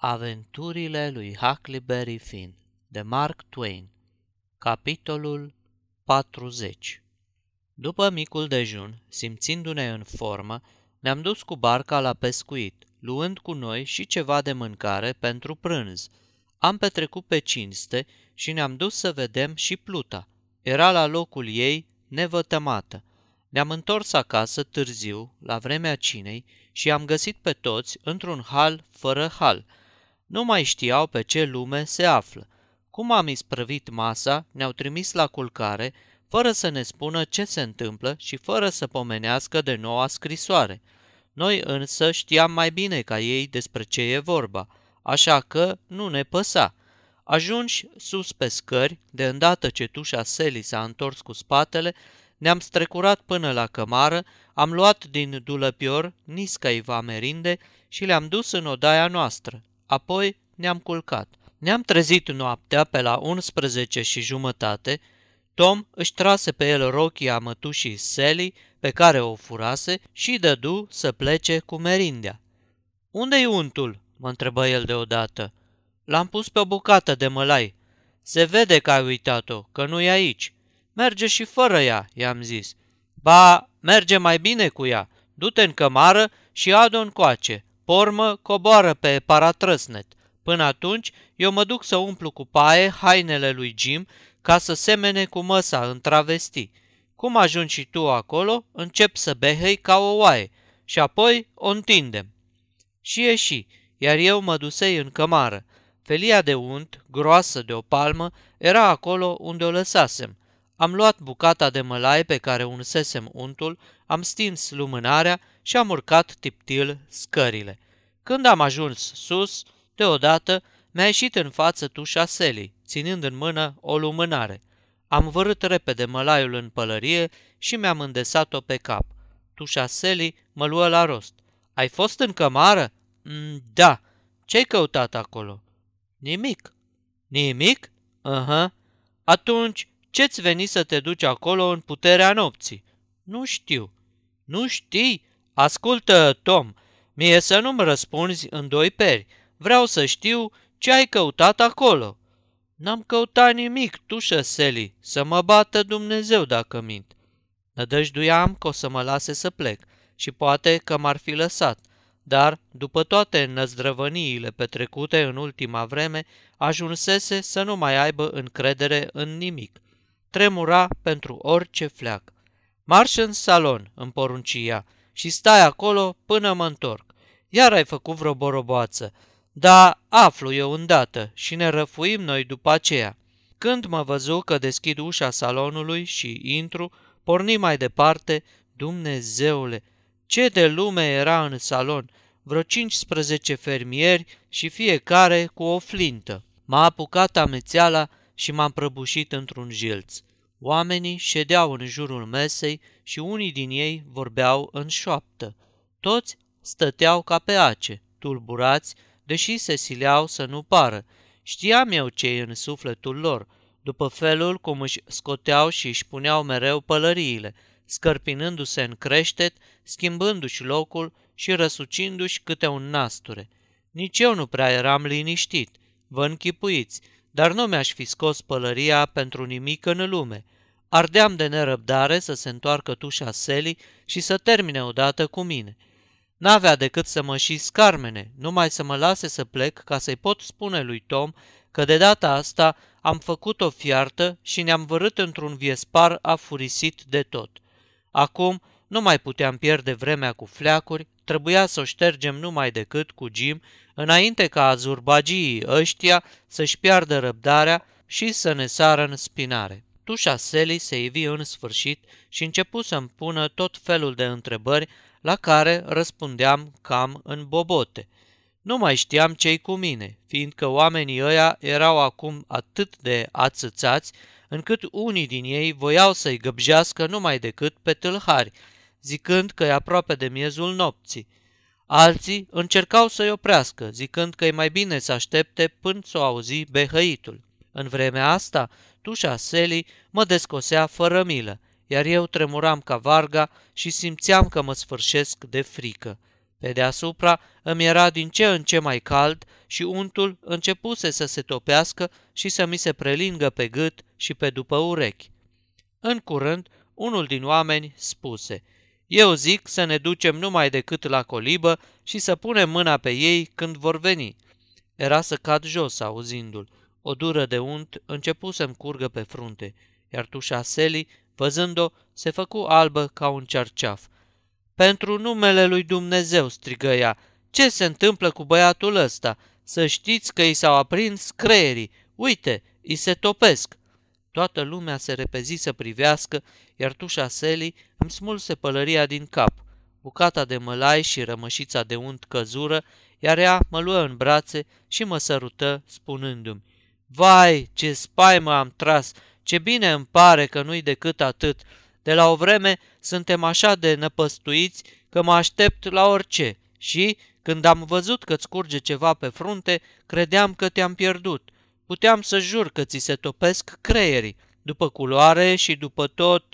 Aventurile lui Huckleberry Finn de Mark Twain Capitolul 40 După micul dejun, simțindu-ne în formă, ne-am dus cu barca la pescuit, luând cu noi și ceva de mâncare pentru prânz. Am petrecut pe cinste și ne-am dus să vedem și pluta. Era la locul ei, nevătămată. Ne-am întors acasă târziu, la vremea cinei, și am găsit pe toți într-un hal fără hal – nu mai știau pe ce lume se află. Cum am isprăvit masa, ne-au trimis la culcare, fără să ne spună ce se întâmplă și fără să pomenească de noua scrisoare. Noi însă știam mai bine ca ei despre ce e vorba, așa că nu ne păsa. Ajunși sus pe scări, de îndată ce tușa Seli s-a întors cu spatele, ne-am strecurat până la cămară, am luat din dulăpior niscăiva merinde și le-am dus în odaia noastră. Apoi ne-am culcat. Ne-am trezit noaptea pe la 11 și jumătate. Tom își trase pe el rochia mătușii Sally, pe care o furase, și dădu să plece cu merindea. Unde-i untul?" mă întrebă el deodată. L-am pus pe o bucată de mălai. Se vede că ai uitat-o, că nu-i aici. Merge și fără ea, i-am zis. Ba, merge mai bine cu ea. Du-te în cămară și adu încoace. Pormă, coboară pe paratrăsnet. Până atunci, eu mă duc să umplu cu paie hainele lui Jim ca să semene cu măsa în travesti. Cum ajungi și tu acolo, încep să behei ca o oaie și apoi o întindem. Și ieși, iar eu mă dusei în cămară. Felia de unt, groasă de o palmă, era acolo unde o lăsasem. Am luat bucata de mălai pe care unsesem untul, am stins lumânarea și am urcat tiptil scările. Când am ajuns sus, deodată mi-a ieșit în față tușa Selii, ținând în mână o lumânare. Am vărât repede mălaiul în pălărie și mi-am îndesat-o pe cap. Tușa Selii mă luă la rost. Ai fost în cămară? Mm, da. Ce-ai căutat acolo? Nimic. Nimic? uh Atunci, ce-ți veni să te duci acolo în puterea nopții? Nu știu. Nu știi? Ascultă, Tom, mie să nu-mi răspunzi în doi peri. Vreau să știu ce ai căutat acolo. N-am căutat nimic, tu, șăseli, să mă bată Dumnezeu dacă mint. Nădăjduiam că o să mă lase să plec și poate că m-ar fi lăsat, dar, după toate năzdrăvăniile petrecute în ultima vreme, ajunsese să nu mai aibă încredere în nimic. Tremura pentru orice fleac. Marș în salon, îmi poruncia, și stai acolo până mă întorc. Iar ai făcut vreo boroboață, dar aflu eu îndată și ne răfuim noi după aceea. Când mă văzu că deschid ușa salonului și intru, porni mai departe, Dumnezeule, ce de lume era în salon, vreo 15 fermieri și fiecare cu o flintă. M-a apucat amețeala și m-am prăbușit într-un jilț. Oamenii ședeau în jurul mesei și unii din ei vorbeau în șoaptă. Toți stăteau ca pe ace, tulburați, deși se sileau să nu pară. Știam eu ce e în sufletul lor, după felul cum își scoteau și își puneau mereu pălăriile, scărpinându-se în creștet, schimbându-și locul și răsucindu-și câte un nasture. Nici eu nu prea eram liniștit. Vă închipuiți, dar nu mi-aș fi scos pălăria pentru nimic în lume. Ardeam de nerăbdare să se întoarcă tușa Seli și să termine odată cu mine. N-avea decât să mă și scarmene, numai să mă lase să plec ca să-i pot spune lui Tom că de data asta am făcut o fiartă și ne-am vărât într-un viespar afurisit de tot. Acum nu mai puteam pierde vremea cu fleacuri, trebuia să o ștergem numai decât cu Jim, înainte ca azurbagii ăștia să-și piardă răbdarea și să ne sară în spinare. Tușa Sally se ivi în sfârșit și începu să-mi pună tot felul de întrebări la care răspundeam cam în bobote. Nu mai știam ce-i cu mine, fiindcă oamenii ăia erau acum atât de ațățați, încât unii din ei voiau să-i găbjească numai decât pe tâlhari, zicând că e aproape de miezul nopții. Alții încercau să-i oprească, zicând că e mai bine să aștepte până să o auzi behăitul. În vremea asta, tușa Seli mă descosea fără milă, iar eu tremuram ca varga și simțeam că mă sfârșesc de frică. Pe deasupra îmi era din ce în ce mai cald și untul începuse să se topească și să mi se prelingă pe gât și pe după urechi. În curând, unul din oameni spuse, Eu zic să ne ducem numai decât la colibă și să punem mâna pe ei când vor veni. Era să cad jos auzindu-l. O dură de unt începu să-mi curgă pe frunte, iar tușa Seli, văzând-o, se făcu albă ca un cerceaf. Pentru numele lui Dumnezeu, strigă ea, ce se întâmplă cu băiatul ăsta? Să știți că i s-au aprins creierii. Uite, îi se topesc. Toată lumea se repezi să privească, iar tușa Seli îmi smulse pălăria din cap. Bucata de mălai și rămășița de unt căzură, iar ea mă luă în brațe și mă sărută, spunându-mi, Vai, ce spaimă am tras, ce bine îmi pare că nu-i decât atât. De la o vreme suntem așa de năpăstuiți că mă aștept la orice și, când am văzut că-ți curge ceva pe frunte, credeam că te-am pierdut. Puteam să jur că ți se topesc creierii, după culoare și după tot.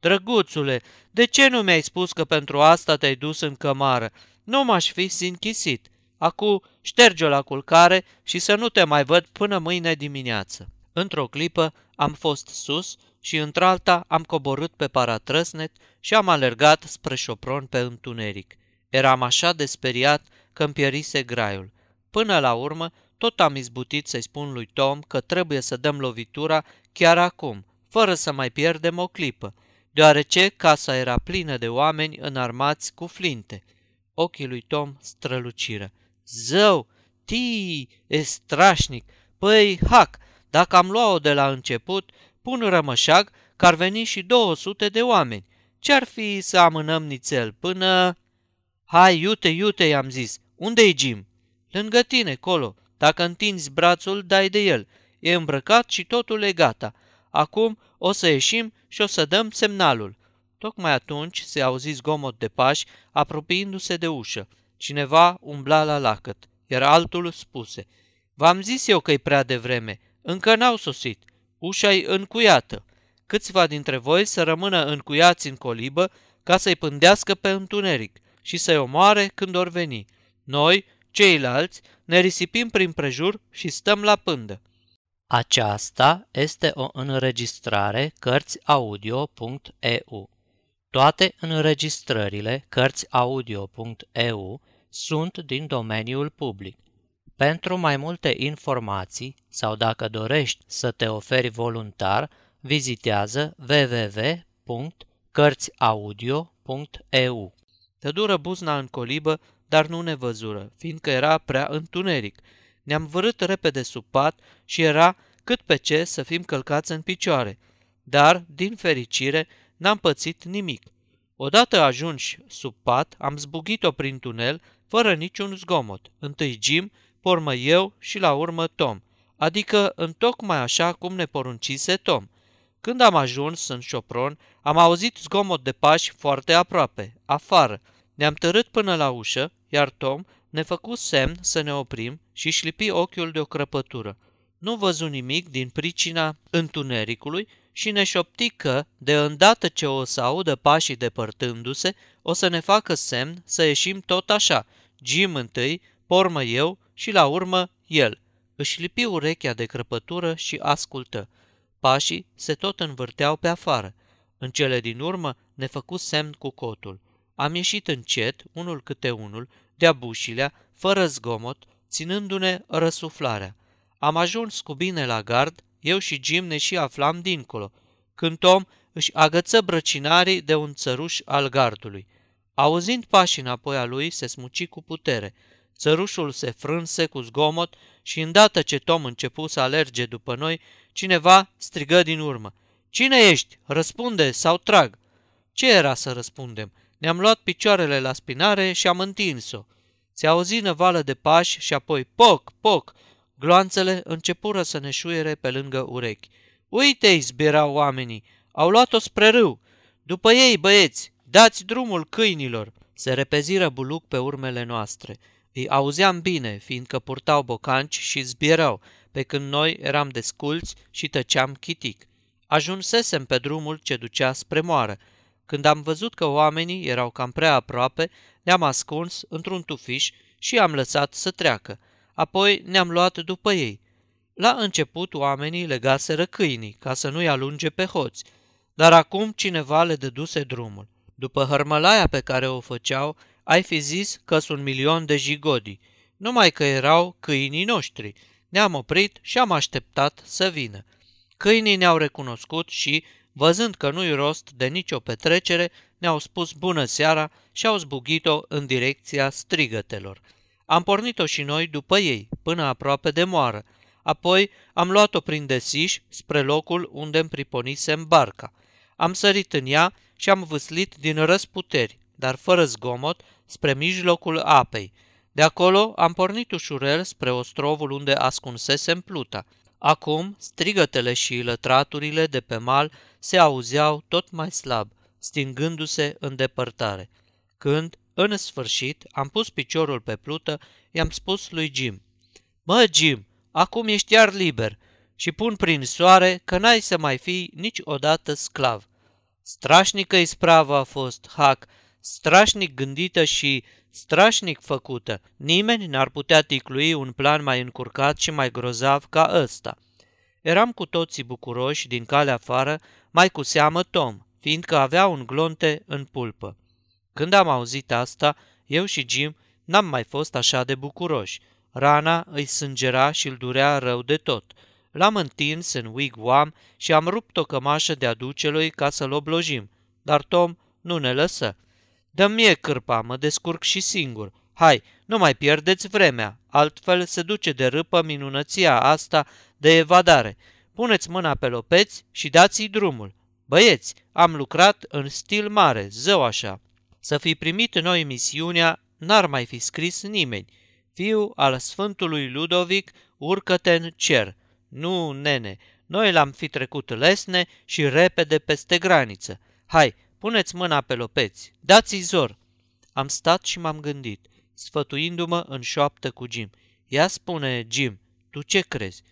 Drăguțule, de ce nu mi-ai spus că pentru asta te-ai dus în cămară? Nu m-aș fi sinchisit. Acu, șterge-o la culcare și să nu te mai văd până mâine dimineață. Într-o clipă am fost sus și într-alta am coborât pe paratrăsnet și am alergat spre șopron pe întuneric. Eram așa de speriat că îmi pierise graiul. Până la urmă, tot am izbutit să-i spun lui Tom că trebuie să dăm lovitura chiar acum, fără să mai pierdem o clipă, deoarece casa era plină de oameni înarmați cu flinte. Ochii lui Tom străluciră. Zău, tii, e strașnic. Păi, hac, dacă am luat-o de la început, pun rămășag că ar veni și 200 de oameni. Ce-ar fi să amânăm nițel până... Hai, iute, iute, i-am zis. Unde-i Jim? Lângă tine, colo. Dacă întinzi brațul, dai de el. E îmbrăcat și totul e gata. Acum o să ieșim și o să dăm semnalul. Tocmai atunci se auzi zgomot de pași apropiindu-se de ușă. Cineva umbla la lacăt, iar altul spuse, V-am zis eu că-i prea devreme, încă n-au sosit, ușa-i încuiată. Câțiva dintre voi să rămână încuiați în colibă ca să-i pândească pe întuneric și să-i omoare când or veni. Noi, ceilalți, ne risipim prin prejur și stăm la pândă. Aceasta este o înregistrare Cărțiaudio.eu. Toate înregistrările Cărțiaudio.eu sunt din domeniul public. Pentru mai multe informații sau dacă dorești să te oferi voluntar, vizitează www.cărțiaudio.eu. dură buzna în colibă, dar nu ne văzură, fiindcă era prea întuneric. Ne-am vărât repede sub pat și era cât pe ce să fim călcați în picioare. Dar, din fericire, n-am pățit nimic. Odată ajunși sub pat, am zbugit-o prin tunel, fără niciun zgomot. Întâi Jim, pormă eu și la urmă Tom, adică în tocmai așa cum ne poruncise Tom. Când am ajuns în șopron, am auzit zgomot de pași foarte aproape, afară. Ne-am tărât până la ușă, iar Tom ne făcu semn să ne oprim și șlipi ochiul de o crăpătură. Nu văzu nimic din pricina întunericului și ne șopti că, de îndată ce o să audă pașii depărtându-se, o să ne facă semn să ieșim tot așa, Jim întâi, pormă eu și la urmă el. Își șlipi urechea de crăpătură și ascultă. Pașii se tot învârteau pe afară. În cele din urmă ne făcu semn cu cotul. Am ieșit încet, unul câte unul, de-a bușilea, fără zgomot, ținându-ne răsuflarea. Am ajuns cu bine la gard, eu și Jim ne și aflam dincolo, când Tom își agăță brăcinarii de un țăruș al gardului. Auzind pașii înapoi a lui, se smuci cu putere. Țărușul se frânse cu zgomot și îndată ce Tom începu să alerge după noi, cineva strigă din urmă. Cine ești? Răspunde sau trag!" Ce era să răspundem? Ne-am luat picioarele la spinare și am întins-o. Se auzi năvală de pași și apoi poc, poc. Gloanțele începură să ne șuiere pe lângă urechi. Uite-i, zbierau oamenii, au luat-o spre râu. După ei, băieți, dați drumul câinilor. Se repeziră buluc pe urmele noastre. Îi auzeam bine, fiindcă purtau bocanci și zbierau, pe când noi eram desculți și tăceam chitic. Ajunsesem pe drumul ce ducea spre moară, Când am văzut că oamenii erau cam prea aproape, ne-am ascuns într-un tufiș și am lăsat să treacă. Apoi ne-am luat după ei. La început oamenii legaseră câinii ca să nu-i alunge pe hoți, dar acum cineva le dăduse drumul. După hărmălaia pe care o făceau, ai fi zis că sunt un milion de jigodi, numai că erau câinii noștri. Ne-am oprit și am așteptat să vină. Câinii ne-au recunoscut și, văzând că nu-i rost de nicio petrecere, ne-au spus bună seara și au zbugit-o în direcția strigătelor. Am pornit-o și noi după ei, până aproape de moară. Apoi am luat-o prin desiș spre locul unde îmi priponisem barca. Am sărit în ea și am vâslit din răsputeri, dar fără zgomot, spre mijlocul apei. De acolo am pornit ușurel spre ostrovul unde ascunsesem pluta. Acum strigătele și lătraturile de pe mal se auzeau tot mai slab, stingându-se în depărtare. Când, în sfârșit, am pus piciorul pe plută, i-am spus lui Jim, Mă, Jim, acum ești iar liber și pun prin soare că n-ai să mai fii niciodată sclav. Strașnică ispravă a fost, Hac, strașnic gândită și strașnic făcută. Nimeni n-ar putea ticlui un plan mai încurcat și mai grozav ca ăsta. Eram cu toții bucuroși din calea afară, mai cu seamă Tom, fiindcă avea un glonte în pulpă. Când am auzit asta, eu și Jim n-am mai fost așa de bucuroși. Rana îi sângera și îl durea rău de tot. L-am întins în wigwam și am rupt o cămașă de aducelui ca să-l oblojim, dar Tom nu ne lăsă. Dă mie cârpa, mă descurc și singur. Hai, nu mai pierdeți vremea, altfel se duce de râpă minunăția asta de evadare. Puneți mâna pe lopeți și dați-i drumul. Băieți, am lucrat în stil mare, zău așa. Să fi primit noi misiunea, n-ar mai fi scris nimeni. Fiu al Sfântului Ludovic, urcă-te în cer. Nu, nene, noi l-am fi trecut lesne și repede peste graniță. Hai, puneți mâna pe lopeți, dați-i zor. Am stat și m-am gândit, sfătuindu-mă în șoaptă cu Jim. Ia spune, Jim, tu ce crezi?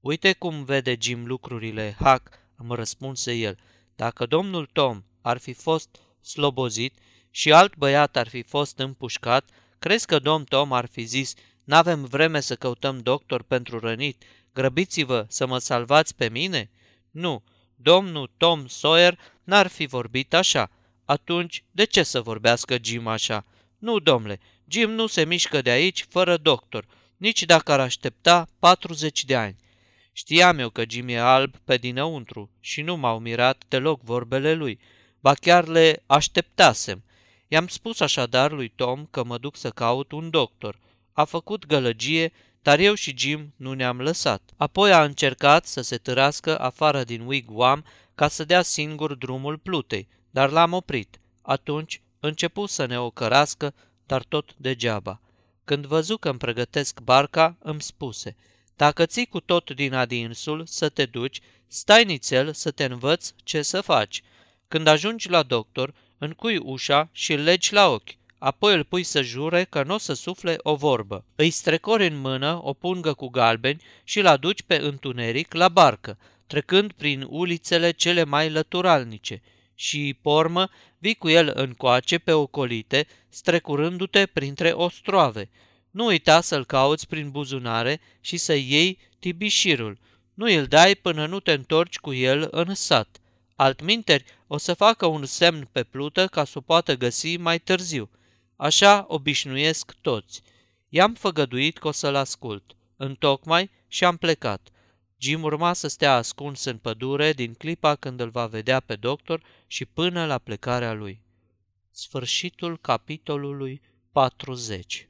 Uite cum vede Jim lucrurile, Hac, îmi răspunse el. Dacă domnul Tom ar fi fost slobozit și alt băiat ar fi fost împușcat, crezi că domn Tom ar fi zis, n-avem vreme să căutăm doctor pentru rănit, grăbiți-vă să mă salvați pe mine? Nu, domnul Tom Sawyer n-ar fi vorbit așa. Atunci, de ce să vorbească Jim așa? Nu, domnule, Jim nu se mișcă de aici fără doctor, nici dacă ar aștepta 40 de ani. Știam eu că Jim e alb pe dinăuntru și nu m-au mirat deloc vorbele lui, ba chiar le așteptasem. I-am spus așadar lui Tom că mă duc să caut un doctor. A făcut gălăgie, dar eu și Jim nu ne-am lăsat. Apoi a încercat să se târască afară din wigwam ca să dea singur drumul plutei, dar l-am oprit. Atunci început să ne ocărască, dar tot degeaba. Când văzu că îmi pregătesc barca, îmi spuse, dacă ții cu tot din adinsul să te duci, stai nițel să te învăț ce să faci. Când ajungi la doctor, încui ușa și îl legi la ochi, apoi îl pui să jure că nu o să sufle o vorbă. Îi strecori în mână o pungă cu galbeni și îl aduci pe întuneric la barcă, trecând prin ulițele cele mai lăturalnice și, pormă, vii cu el încoace pe ocolite, strecurându-te printre ostroave. Nu uita să-l cauți prin buzunare și să iei tibișirul. Nu îl dai până nu te întorci cu el în sat. Altminteri, o să facă un semn pe plută ca să o poată găsi mai târziu. Așa obișnuiesc toți. I-am făgăduit că o să-l ascult. Întocmai și am plecat. Jim urma să stea ascuns în pădure din clipa când îl va vedea pe doctor și până la plecarea lui. Sfârșitul capitolului 40